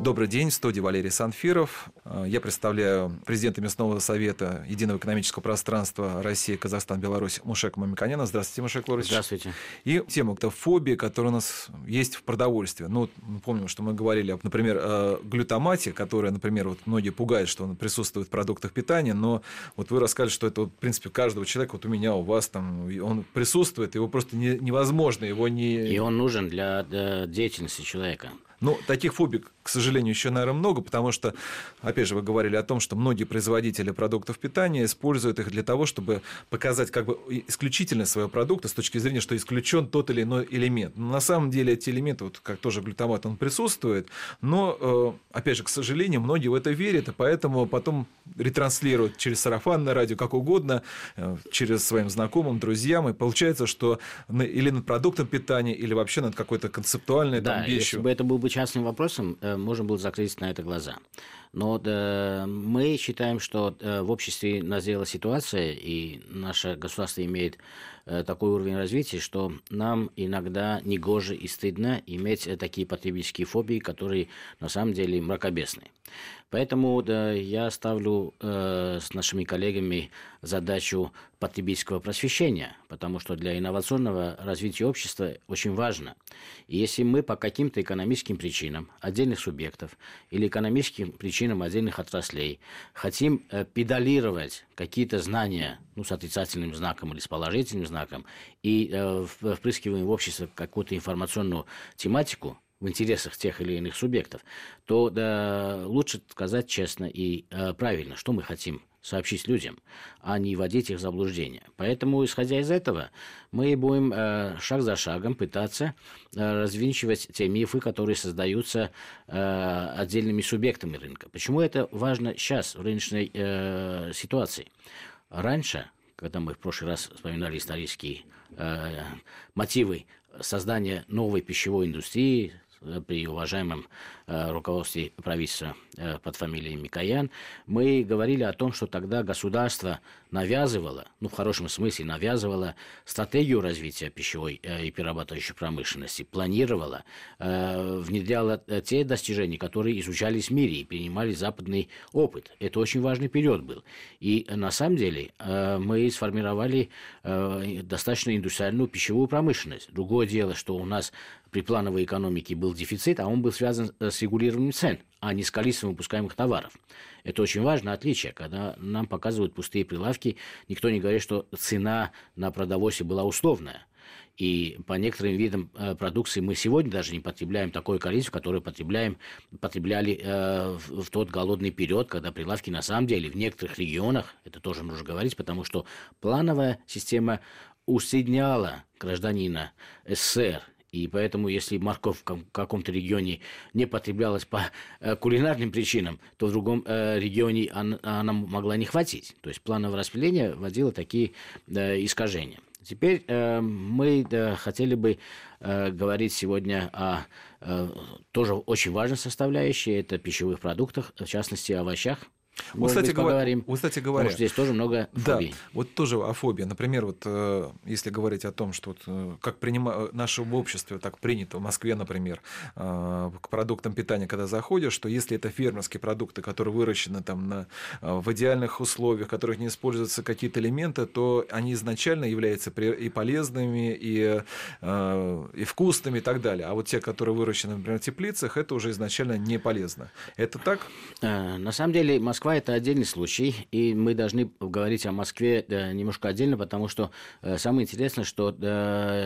Добрый день, в студии Валерий Санфиров. Э, я представляю президента Местного совета Единого экономического пространства России, Казахстан, Беларусь Мушек Мамиканяна. Здравствуйте, Мушек Лорович. Здравствуйте. И тема это фобии, которая у нас есть в продовольствии. Ну, мы помним, что мы говорили, например, о глютамате, которая, например, вот многие пугают, что он присутствует в продуктах питания, но вот вы рассказали, что это, в принципе, каждого человека, вот у меня, у вас там, он присутствует, его просто невозможно, его не... И он нужен для деятельности человека. Ну, таких фобий, к сожалению, еще, наверное, много, потому что, опять же, вы говорили о том, что многие производители продуктов питания используют их для того, чтобы показать как бы исключительность своего продукта с точки зрения, что исключен тот или иной элемент. Но на самом деле эти элементы, вот как тоже глютамат, он присутствует, но, э, опять же, к сожалению, многие в это верят, и поэтому потом ретранслируют через сарафанное радио, как угодно, э, через своим знакомым, друзьям, и получается, что или над продуктом питания, или вообще над какой-то концептуальной да, там, вещью. если бы это был бы частным вопросом, э, можно было закрыть на это глаза. Но да, мы считаем, что э, в обществе назрела ситуация, и наше государство имеет э, такой уровень развития, что нам иногда негоже и стыдно иметь такие потребительские фобии, которые на самом деле мракобесны. Поэтому да, я ставлю э, с нашими коллегами задачу потребительского просвещения, потому что для инновационного развития общества очень важно. И если мы по каким-то экономическим причинам отдельных субъектов или экономическим причинам отдельных отраслей хотим э, педалировать какие-то знания ну, с отрицательным знаком или с положительным знаком и э, впрыскиваем в общество какую-то информационную тематику, в интересах тех или иных субъектов, то да, лучше сказать честно и э, правильно, что мы хотим сообщить людям, а не вводить их в заблуждение. Поэтому, исходя из этого, мы будем э, шаг за шагом пытаться э, развинчивать те мифы, которые создаются э, отдельными субъектами рынка. Почему это важно сейчас, в рыночной э, ситуации? Раньше, когда мы в прошлый раз вспоминали исторические э, мотивы создания новой пищевой индустрии, при уважаемом э, руководстве правительства э, под фамилией Микоян, мы говорили о том, что тогда государство навязывало, ну, в хорошем смысле навязывало стратегию развития пищевой э, и перерабатывающей промышленности, планировало, внедряло те достижения, которые изучались в мире и принимали западный опыт. Это очень важный период был. И на самом деле мы сформировали достаточно индустриальную пищевую промышленность. Другое дело, что у нас при плановой экономике был дефицит, а он был связан э, с регулированием цен, а не с количеством выпускаемых товаров. Это очень важное отличие. Когда нам показывают пустые прилавки, никто не говорит, что цена на продовольствие была условная. И по некоторым видам э, продукции мы сегодня даже не потребляем такое количество, которое потребляем, потребляли э, в, в тот голодный период, когда прилавки на самом деле в некоторых регионах, это тоже нужно говорить, потому что плановая система усредняла гражданина СССР и поэтому, если морковь в каком-то регионе не потреблялась по э, кулинарным причинам, то в другом э, регионе она, могла не хватить. То есть плановое распределение вводило такие искажения. Теперь э, мы хотели бы говорить сегодня о тоже очень важной составляющей, это пищевых продуктах, в частности, овощах, вот, кстати, быть, поговорим. Вот, кстати говоря, Потому что здесь тоже много фобий. Да, вот тоже о фобии. Например, вот э, если говорить о том, что вот, э, как принимают наше общество так принято в Москве, например, э, к продуктам питания, когда заходишь, что если это фермерские продукты, которые выращены там на, в идеальных условиях, в которых не используются какие-то элементы, то они изначально являются и полезными, и, и вкусными и так далее. А вот те, которые выращены, например, в теплицах, это уже изначально не полезно. Это так? На самом деле Москва Москва – это отдельный случай, и мы должны говорить о Москве немножко отдельно, потому что э, самое интересное, что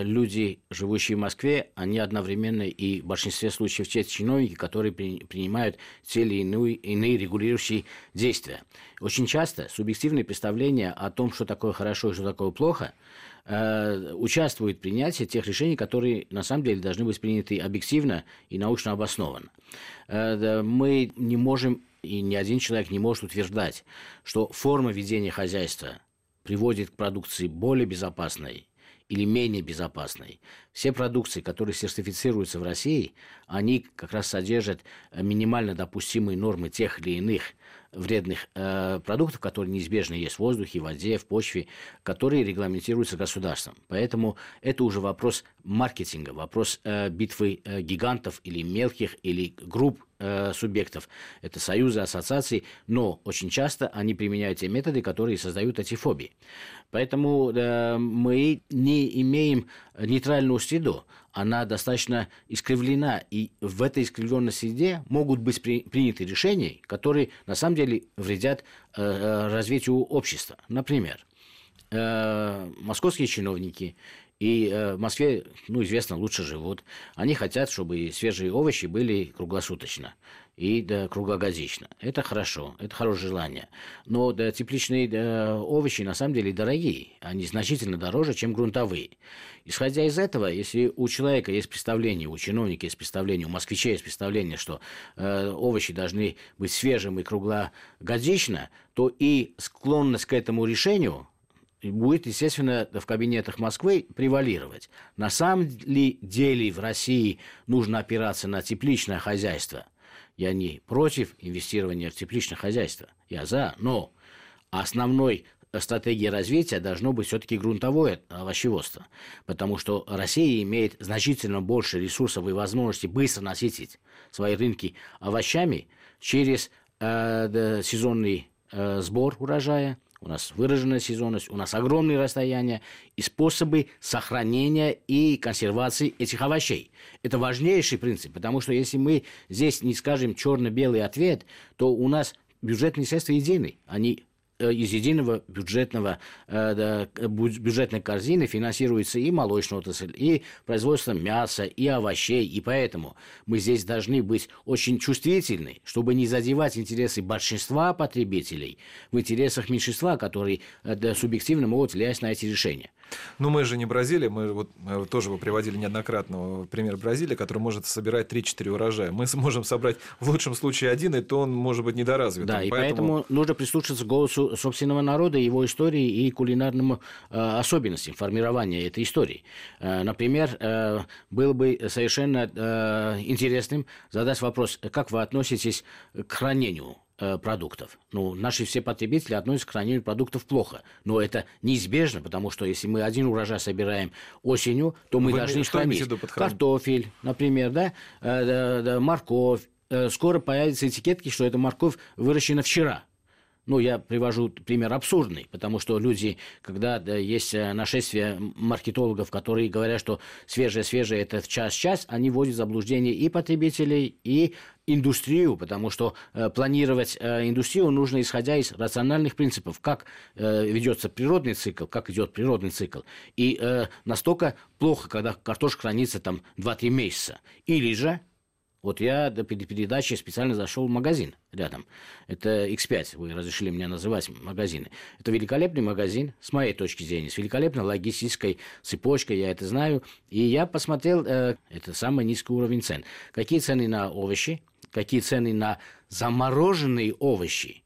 люди, живущие в Москве, они одновременно и в большинстве случаев те чиновники, которые принимают те или иные, иные регулирующие действия. Очень часто субъективные представления о том, что такое хорошо и что такое плохо, э, участвуют в принятии тех решений, которые на самом деле должны быть приняты объективно и научно обоснованно. Э, мы не можем и ни один человек не может утверждать, что форма ведения хозяйства приводит к продукции более безопасной или менее безопасной. Все продукции, которые сертифицируются в России, они как раз содержат минимально допустимые нормы тех или иных вредных э, продуктов, которые неизбежно есть в воздухе, в воде, в почве, которые регламентируются государством. Поэтому это уже вопрос маркетинга, вопрос э, битвы э, гигантов или мелких, или групп э, субъектов. Это союзы, ассоциации, но очень часто они применяют те методы, которые создают эти фобии. Поэтому э, мы не имеем нейтральную среду. Она достаточно искривлена, и в этой искривленной среде могут быть при, приняты решения, которые на самом деле вредят э, э развитию общества. Например, э, московские чиновники и э, в Москве, ну, известно, лучше живут. Они хотят, чтобы свежие овощи были круглосуточно и да, круглогодично. Это хорошо, это хорошее желание. Но да, тепличные да, овощи на самом деле дорогие. Они значительно дороже, чем грунтовые. Исходя из этого, если у человека есть представление, у чиновника есть представление, у москвича есть представление, что э, овощи должны быть свежими и круглогодично, то и склонность к этому решению будет, естественно, в кабинетах Москвы превалировать. На самом ли деле в России нужно опираться на тепличное хозяйство? Я не против инвестирования в тепличное хозяйство. Я за, но основной стратегией развития должно быть все-таки грунтовое овощеводство, потому что Россия имеет значительно больше ресурсов и возможностей быстро насытить свои рынки овощами через э, сезонный э, сбор урожая, у нас выраженная сезонность, у нас огромные расстояния и способы сохранения и консервации этих овощей. Это важнейший принцип, потому что если мы здесь не скажем черно-белый ответ, то у нас бюджетные средства едины, они из единого бюджетного, э, бюджетной корзины финансируется и молочная отрасль, и производство мяса, и овощей. И поэтому мы здесь должны быть очень чувствительны, чтобы не задевать интересы большинства потребителей в интересах меньшинства, которые э, субъективно могут влиять на эти решения. Ну, мы же не Бразилия, мы вот мы тоже вы приводили неоднократно пример Бразилии, который может собирать 3-4 урожая. Мы сможем собрать в лучшем случае один, и то он может быть недоразвит. Да, и поэтому... поэтому нужно прислушаться к голосу собственного народа, его истории и кулинарным э, особенностям формирования этой истории. Э, например, э, было бы совершенно э, интересным задать вопрос, как вы относитесь к хранению Э, продуктов. Ну, наши все потребители относятся к хранению продуктов плохо. Но это неизбежно, потому что если мы один урожай собираем осенью, то мы Вы должны хранить картофель, например, да, э, морковь. Э, скоро появятся этикетки, что эта морковь выращена вчера. Ну, я привожу пример абсурдный, потому что люди, когда да, есть э, нашествие маркетологов, которые говорят, что свежее-свежее – это в час-час, они вводят в заблуждение и потребителей, и индустрию, потому что э, планировать э, индустрию нужно исходя из рациональных принципов, как э, ведется природный цикл, как идет природный цикл. И э, настолько плохо, когда картошка хранится там 2-3 месяца. Или же вот я до передачи специально зашел в магазин рядом. Это X5, вы разрешили мне называть магазины. Это великолепный магазин, с моей точки зрения, с великолепной логистической цепочкой, я это знаю. И я посмотрел, э, это самый низкий уровень цен. Какие цены на овощи, какие цены на замороженные овощи,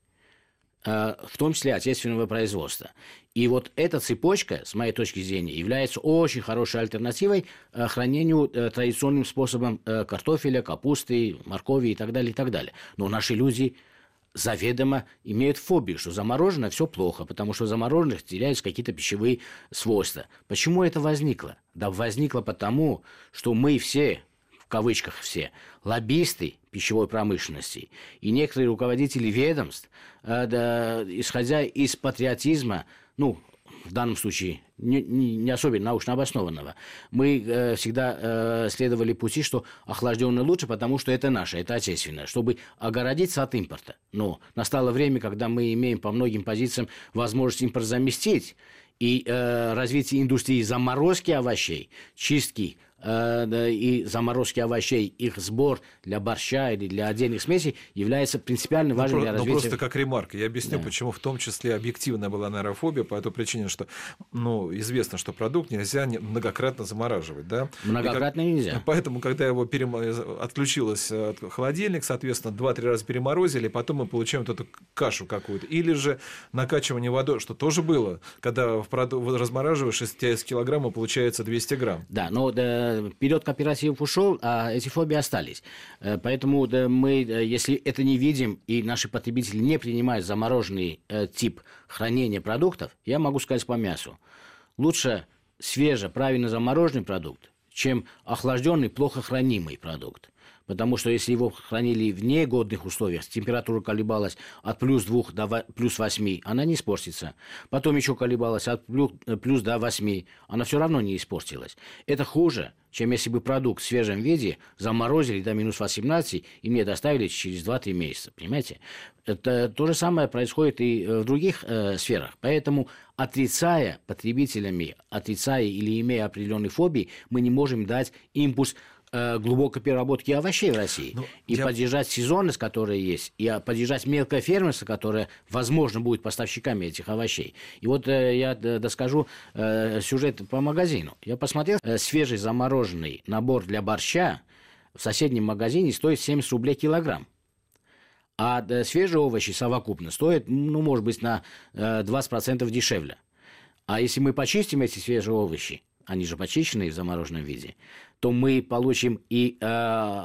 э, в том числе отечественного производства. И вот эта цепочка, с моей точки зрения, является очень хорошей альтернативой э, хранению э, традиционным способом э, картофеля, капусты, моркови и так далее, и так далее. Но наши люди заведомо имеют фобию, что замороженное все плохо, потому что замороженных теряются какие-то пищевые свойства. Почему это возникло? Да возникло потому, что мы все, в кавычках все, лоббисты пищевой промышленности и некоторые руководители ведомств, да, исходя из патриотизма, ну, в данном случае не, не, особенно научно обоснованного, мы э, всегда э, следовали пути, что охлажденное лучше, потому что это наше, это отечественное, чтобы огородиться от импорта. Но настало время, когда мы имеем по многим позициям возможность импорт заместить, и э, развитие индустрии заморозки овощей, чистки и заморозки овощей, их сбор для борща или для отдельных смесей является принципиально ну, важным ну, для развития. Ну, просто как ремарка. Я объясню, да. почему в том числе объективная была нейрофобия по этой причине, что ну, известно, что продукт нельзя многократно замораживать. Да? Многократно как... нельзя. Поэтому, когда его перем... отключилось от холодильник, соответственно, 2-3 раза переморозили, потом мы получаем вот эту кашу какую-то. Или же накачивание водой, что тоже было, когда в проду... размораживаешь, из 50 килограммов получается 200 грамм. Да, но да, э, период кооперативов ушел, а эти фобии остались. Э, поэтому да, мы, если это не видим, и наши потребители не принимают замороженный тип хранения продуктов, я могу сказать по мясу. Лучше свежий, правильно замороженный продукт, чем охлажденный, плохо хранимый продукт. Потому что если его хранили в негодных условиях, температура колебалась от плюс 2 до плюс 8, она не испортится. Потом еще колебалась от плюс до 8, она все равно не испортилась. Это хуже, чем если бы продукт в свежем виде заморозили до минус 18 и мне доставили через 2-3 месяца. Понимаете? Это то же самое происходит и в других э, сферах. Поэтому, отрицая потребителями, отрицая или имея определенные фобии, мы не можем дать импульс Э, глубокой переработки овощей в России. Ну, и я... поддержать сезонность, которая есть, и а, поддержать мелкое фермерство, которое, возможно, будет поставщиками этих овощей. И вот э, я доскажу э, сюжет по магазину. Я посмотрел, э, свежий замороженный набор для борща в соседнем магазине стоит 70 рублей килограмм. А э, свежие овощи совокупно стоят, ну, может быть, на э, 20% дешевле. А если мы почистим эти свежие овощи, они же почищенные в замороженном виде, то мы получим и э,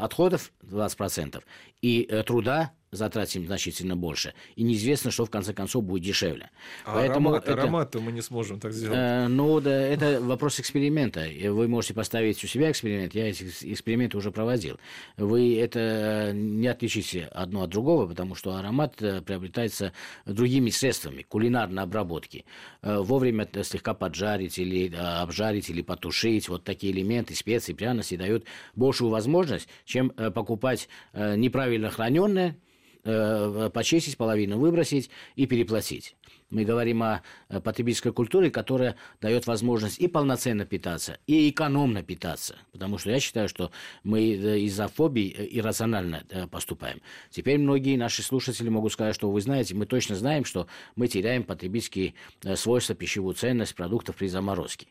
отходов 20%, и э, труда затратим значительно больше. И неизвестно, что в конце концов будет дешевле. А Поэтому аромат, это, аромат мы не сможем так сделать. Э, ну, да, это вопрос эксперимента. Вы можете поставить у себя эксперимент. Я эти эксперименты уже проводил. Вы это не отличите одно от другого, потому что аромат э, приобретается другими средствами кулинарной обработки. Э, вовремя слегка поджарить или э, обжарить или потушить. Вот такие элементы, специи, пряности дают большую возможность, чем покупать неправильно храненное, э, почистить половину, выбросить и переплатить. Мы говорим о потребительской культуре, которая дает возможность и полноценно питаться, и экономно питаться. Потому что я считаю, что мы э, из-за фобий э, иррационально э, поступаем. Теперь многие наши слушатели могут сказать, что вы знаете, мы точно знаем, что мы теряем потребительские свойства, пищевую ценность продуктов при заморозке.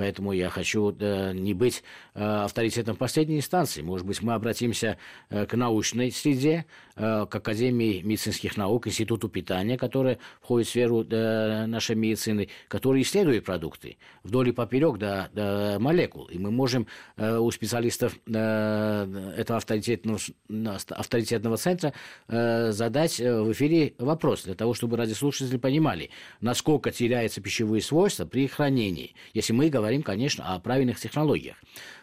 Поэтому я хочу э, не быть э, авторитетом последней инстанции. Может быть, мы обратимся э, к научной среде, э, к Академии медицинских наук, Институту питания, который входит в сферу э, нашей медицины, который исследует продукты вдоль и поперек до, до молекул. И мы можем э, у специалистов э, этого авторитетного, авторитетного центра э, задать э, в эфире вопрос для того, чтобы радиослушатели понимали, насколько теряются пищевые свойства при хранении. Если мы говорим, конечно, о правильных технологиях.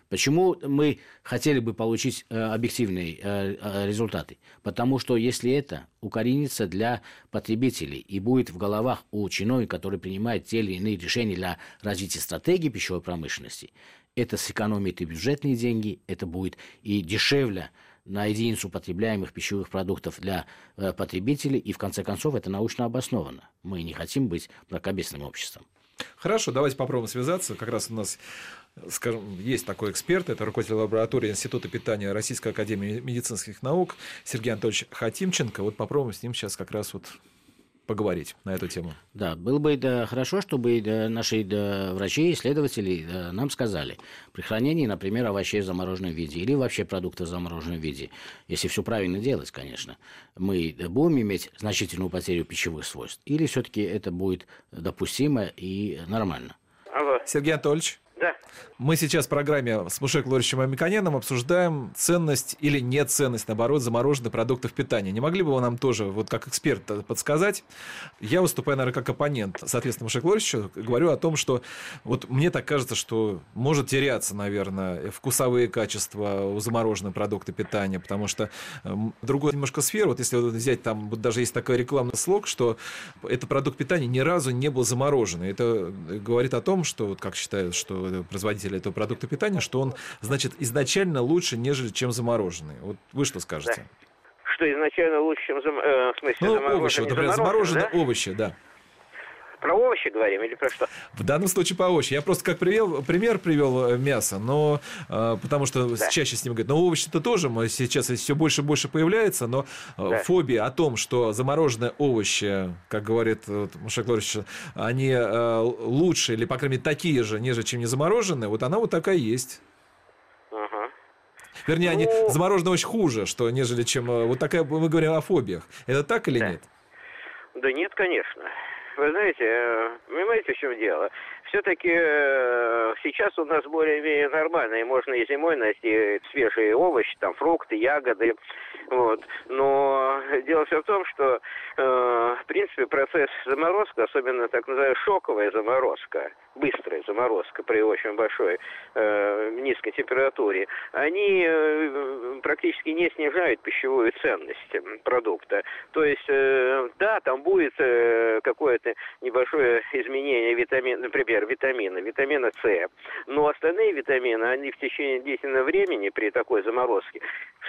Почему мы хотели бы получить э, объективные э, э, результаты? Потому что если это укоренится для потребителей и будет в головах у чиновников, которые принимают те или иные решения для развития стратегии пищевой промышленности, это сэкономит и бюджетные деньги, это будет и дешевле на единицу потребляемых пищевых продуктов для потребителей, и в конце концов это научно обосновано. Мы не хотим быть мракобесным обществом. Хорошо, давайте попробуем связаться. Как раз у нас скажем, есть такой эксперт, это руководитель лаборатории Института питания Российской Академии медицинских наук Сергей Анатольевич Хатимченко. Вот попробуем с ним сейчас как раз вот поговорить на эту тему. Да, было бы да, хорошо, чтобы да, наши да, врачи, исследователи да, нам сказали при хранении, например, овощей в замороженном виде или вообще продуктов в замороженном виде, если все правильно делать, конечно, мы да, будем иметь значительную потерю пищевых свойств или все-таки это будет допустимо и нормально. Алло. Сергей Анатольевич. Да. Мы сейчас в программе с Мушек Лоричем Амиканяном обсуждаем ценность или нет ценность, наоборот, замороженных продуктов питания. Не могли бы вы нам тоже, вот как эксперт, подсказать? Я выступаю, наверное, как оппонент, соответственно, Мушек Лоричу, говорю о том, что вот мне так кажется, что может теряться, наверное, вкусовые качества у замороженных продуктов питания, потому что другой немножко сфера, вот если взять там, вот даже есть такой рекламный слог, что этот продукт питания ни разу не был замороженный. Это говорит о том, что, вот как считают, что производителя этого продукта питания, что он, значит, изначально лучше, нежели чем замороженный. Вот вы что скажете? Да. Что изначально лучше, чем зам... э, в смысле, ну, овощи, вот, например, замороженные да? овощи, да. Про овощи говорим или про что? В данном случае по овощи. Я просто как привел, пример привел э, мясо, но э, потому что да. чаще с ним говорят, но овощи-то тоже мы сейчас все больше и больше появляется, но э, да. фобия о том, что замороженные овощи, как говорит вот, Мушек Лорович, они э, лучше или, по крайней мере, такие же, нежели чем не замороженные, вот она вот такая есть. Вернее, ну... они замороженные очень хуже, что нежели чем... Э, вот такая, мы говорим о фобиях. Это так или да. нет? Да нет, конечно. Вы знаете, э, понимаете, в чем дело? Все-таки э, сейчас у нас более-менее нормально, и можно и зимой найти свежие овощи, там фрукты, ягоды, вот. Но дело все в том, что, э, в принципе, процесс заморозки, особенно так называемая шоковая заморозка, быстрая заморозка при очень большой э, низкой температуре, они э, практически не снижают пищевую ценность продукта. То есть, э, да, там будет э, какое-то небольшое изменение витамина, например, витамина, витамина С, но остальные витамины, они в течение длительного времени при такой заморозке,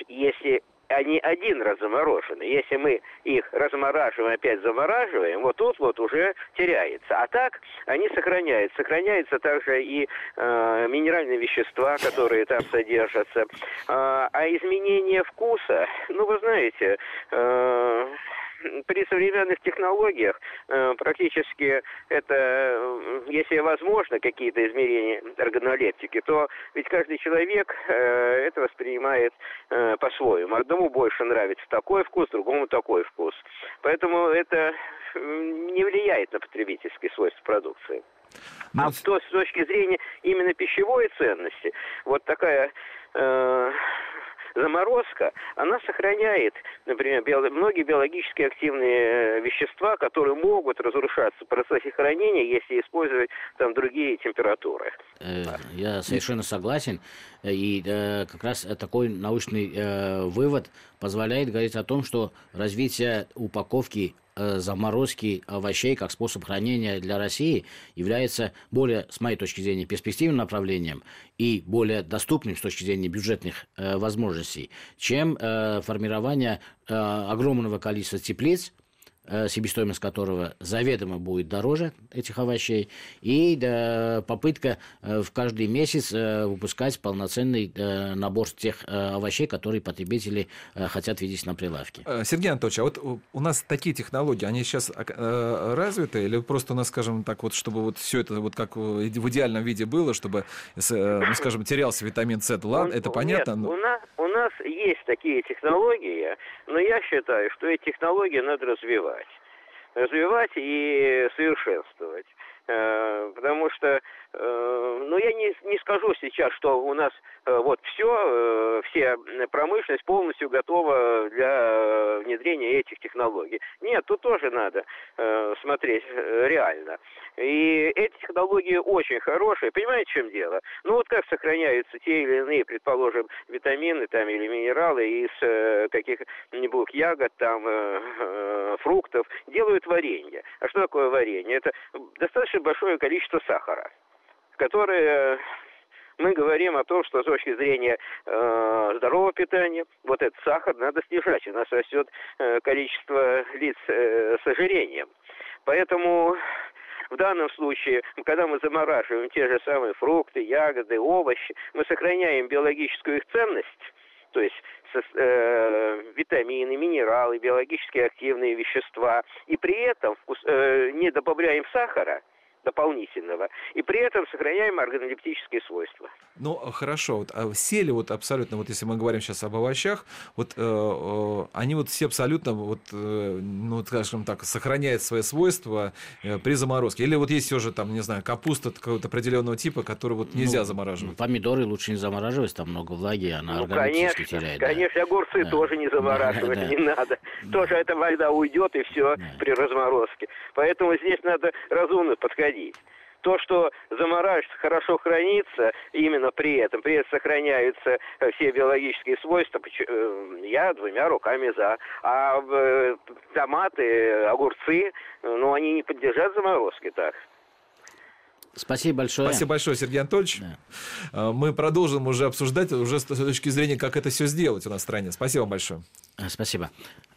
если они один раз заморожены. Если мы их размораживаем, опять замораживаем, вот тут вот уже теряется. А так они сохраняются. Сохраняются также и э, минеральные вещества, которые там содержатся. А, а изменение вкуса, ну, вы знаете, э, при современных технологиях э, практически это, э, если возможно какие-то измерения органолептики, то ведь каждый человек э, это воспринимает по-своему. Одному больше нравится такой вкус, другому такой вкус. Поэтому это не влияет на потребительские свойства продукции. Но... Ну, а то, с точки зрения именно пищевой ценности, вот такая э, заморозка, она сохраняет, например, био- многие биологически активные э, вещества, которые могут разрушаться в процессе хранения, если использовать там другие температуры. Э, я совершенно согласен. И э, как раз такой научный вывод позволяет говорить о том, что развитие упаковки Э, заморозки овощей как способ хранения для России является более, с моей точки зрения, перспективным направлением и более доступным с точки зрения бюджетных э, возможностей, чем э, формирование э, огромного количества теплиц, Э, себестоимость которого заведомо будет дороже этих овощей, и да, попытка э, в каждый месяц э, выпускать полноценный набор тех овощей, которые потребители хотят видеть на прилавке. Сергей Анатольевич, а вот у нас такие технологии, они сейчас развиты или просто у нас, скажем так, вот чтобы вот все это вот как в идеальном виде было, чтобы, ну, скажем, терялся витамин С, ладно, это понятно? Нет, у нас, у нас есть такие технологии, но я считаю, что эти технологии надо развивать развивать и совершенствовать. Э, потому что, э, ну, я не, не скажу сейчас, что у нас э, вот все, все промышленность полностью готова для внедрения этих технологий. Нет, тут тоже надо смотреть реально. И эти технологии очень хорошие. Понимаете, в чем дело? Ну, вот как сохраняются те или иные, предположим, витамины там или минералы из каких-нибудь ягод, там, фруктов, делают варенье. А что такое варенье? Это достаточно большое количество сахара, которое мы говорим о том, что с точки зрения э, здорового питания, вот этот сахар надо снижать. У нас растет э, количество лиц э, с ожирением. Поэтому в данном случае, когда мы замораживаем те же самые фрукты, ягоды, овощи, мы сохраняем биологическую их ценность, то есть со, э, витамины, минералы, биологически активные вещества, и при этом вкус, э, не добавляем сахара – дополнительного, и при этом сохраняем органолептические свойства. Ну, хорошо, вот, а все ли вот абсолютно, вот если мы говорим сейчас об овощах, вот э, э, они вот все абсолютно, вот, э, ну, скажем так, сохраняют свои свойства э, при заморозке? Или вот есть все же там, не знаю, капуста какого-то определенного типа, которую вот нельзя ну, замораживать? Помидоры лучше не замораживать, там много влаги, она ну, конечно, теряет. Конечно, да. огурцы да. тоже не замораживать да, да. не надо. Да. Тоже эта вода уйдет и все да. при разморозке. Поэтому здесь надо разумно подходить происходить. То, что замораживается, хорошо хранится, именно при этом, при этом сохраняются э, все биологические свойства, э, я двумя руками за. А э, томаты, огурцы, ну, они не поддержат заморозки так. Спасибо большое. Спасибо большое, Сергей Анатольевич. Да. Мы продолжим уже обсуждать уже с точки зрения, как это все сделать у нас в стране. Спасибо вам большое. Спасибо.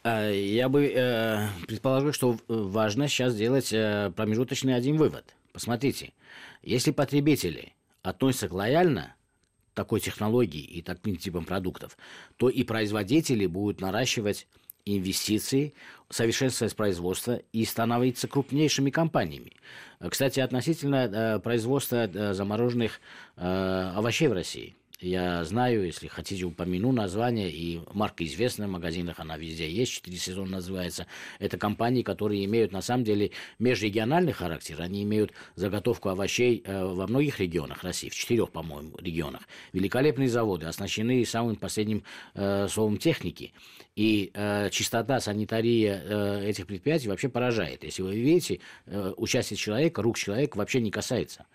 Я бы предположил, что важно сейчас сделать промежуточный один вывод – Посмотрите, если потребители относятся лояльно к такой технологии и таким типам продуктов, то и производители будут наращивать инвестиции, совершенствовать производство и становиться крупнейшими компаниями. Кстати, относительно э, производства э, замороженных э, овощей в России. Я знаю, если хотите, упомяну название, и марка известна в магазинах, она везде есть, 4 сезона называется. Это компании, которые имеют, на самом деле, межрегиональный характер. Они имеют заготовку овощей э, во многих регионах России, в четырех, по-моему, регионах. Великолепные заводы, оснащены самым последним э, словом техники. И э, чистота, санитария э, этих предприятий вообще поражает. Если вы видите, э, участие человека, рук человека вообще не касается.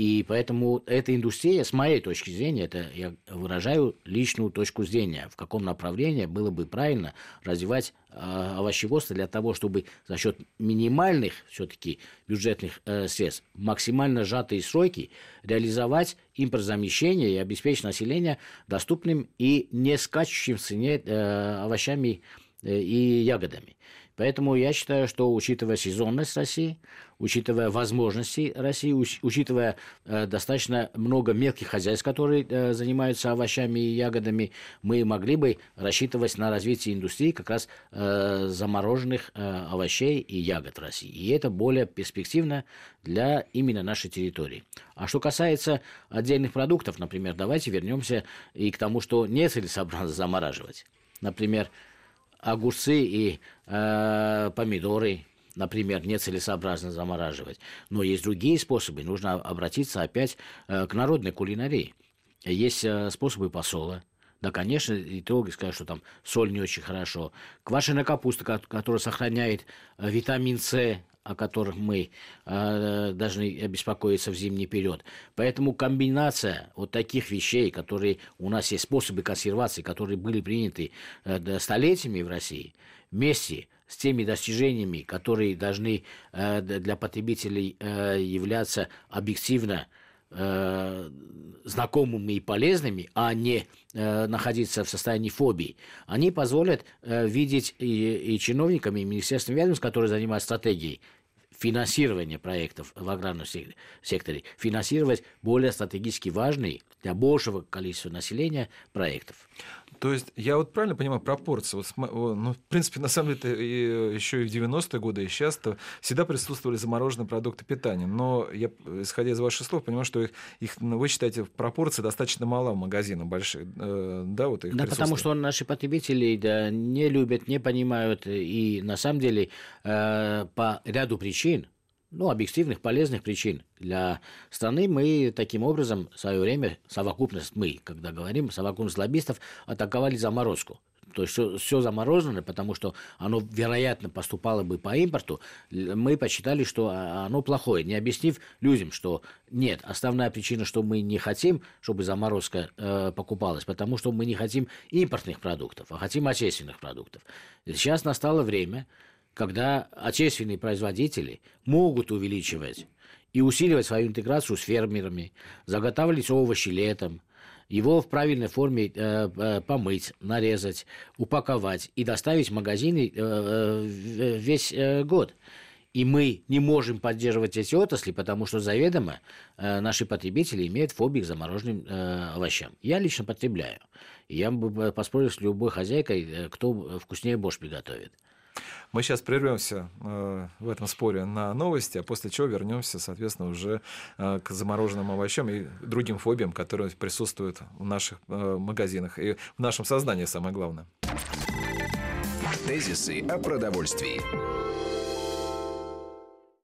И поэтому эта индустрия, с моей точки зрения, это я выражаю личную точку зрения, в каком направлении было бы правильно развивать э, овощеводство для того, чтобы за счет минимальных все-таки бюджетных э, средств, максимально сжатые сроки, реализовать импортзамещение и обеспечить население доступным и не скачущим в цене э, овощами э, и ягодами. Поэтому я считаю, что учитывая сезонность России, учитывая возможности России, учитывая э, достаточно много мелких хозяйств, которые э, занимаются овощами и ягодами, мы могли бы рассчитывать на развитие индустрии как раз э, замороженных э, овощей и ягод России. И это более перспективно для именно нашей территории. А что касается отдельных продуктов, например, давайте вернемся и к тому, что нецелесообразно замораживать. Например, огурцы и э, помидоры, например, нецелесообразно замораживать. Но есть другие способы. Нужно обратиться опять э, к народной кулинарии. Есть э, способы посола. Да, конечно, этологи скажут, что там соль не очень хорошо. Квашеная капуста, которая сохраняет э, витамин С, о которых мы э, должны беспокоиться в зимний период. Поэтому комбинация вот таких вещей, которые у нас есть способы консервации, которые были приняты э, столетиями в России, вместе с теми достижениями, которые должны э, для потребителей э, являться объективно э, знакомыми и полезными, а не э, находиться в состоянии фобии, они позволят э, видеть и, и чиновникам, и министерствам ведомств, которые занимаются стратегией финансирования проектов в аграрном секторе, финансировать более стратегически важные для большего количества населения проектов. То есть я вот правильно понимаю пропорции? Вот, ну, в принципе, на самом деле, и еще и в 90-е годы, и сейчас -то всегда присутствовали замороженные продукты питания. Но я, исходя из ваших слов, понимаю, что их, их ну, вы считаете, пропорция достаточно мала в магазинах больших. Э, да, вот их да, потому что наши потребители да, не любят, не понимают. И на самом деле э, по ряду причин ну, объективных, полезных причин для страны, мы таким образом в свое время, совокупность, мы, когда говорим, совокупность лоббистов, атаковали заморозку. То есть все, все заморожено, потому что оно, вероятно, поступало бы по импорту. Мы посчитали, что оно плохое, не объяснив людям, что нет, основная причина, что мы не хотим, чтобы заморозка э, покупалась, потому что мы не хотим импортных продуктов, а хотим отечественных продуктов. Сейчас настало время, когда отечественные производители могут увеличивать и усиливать свою интеграцию с фермерами, заготавливать овощи летом, его в правильной форме э, э, помыть, нарезать, упаковать и доставить в магазины э, весь год. И мы не можем поддерживать эти отрасли, потому что заведомо наши потребители имеют фобию к замороженным овощам. Я лично потребляю. я бы поспорил с любой хозяйкой, кто вкуснее борщ приготовит. Мы сейчас прервемся э, в этом споре на новости, а после чего вернемся, соответственно, уже э, к замороженным овощам и другим фобиям, которые присутствуют в наших э, магазинах и в нашем сознании, самое главное. Тезисы о продовольствии.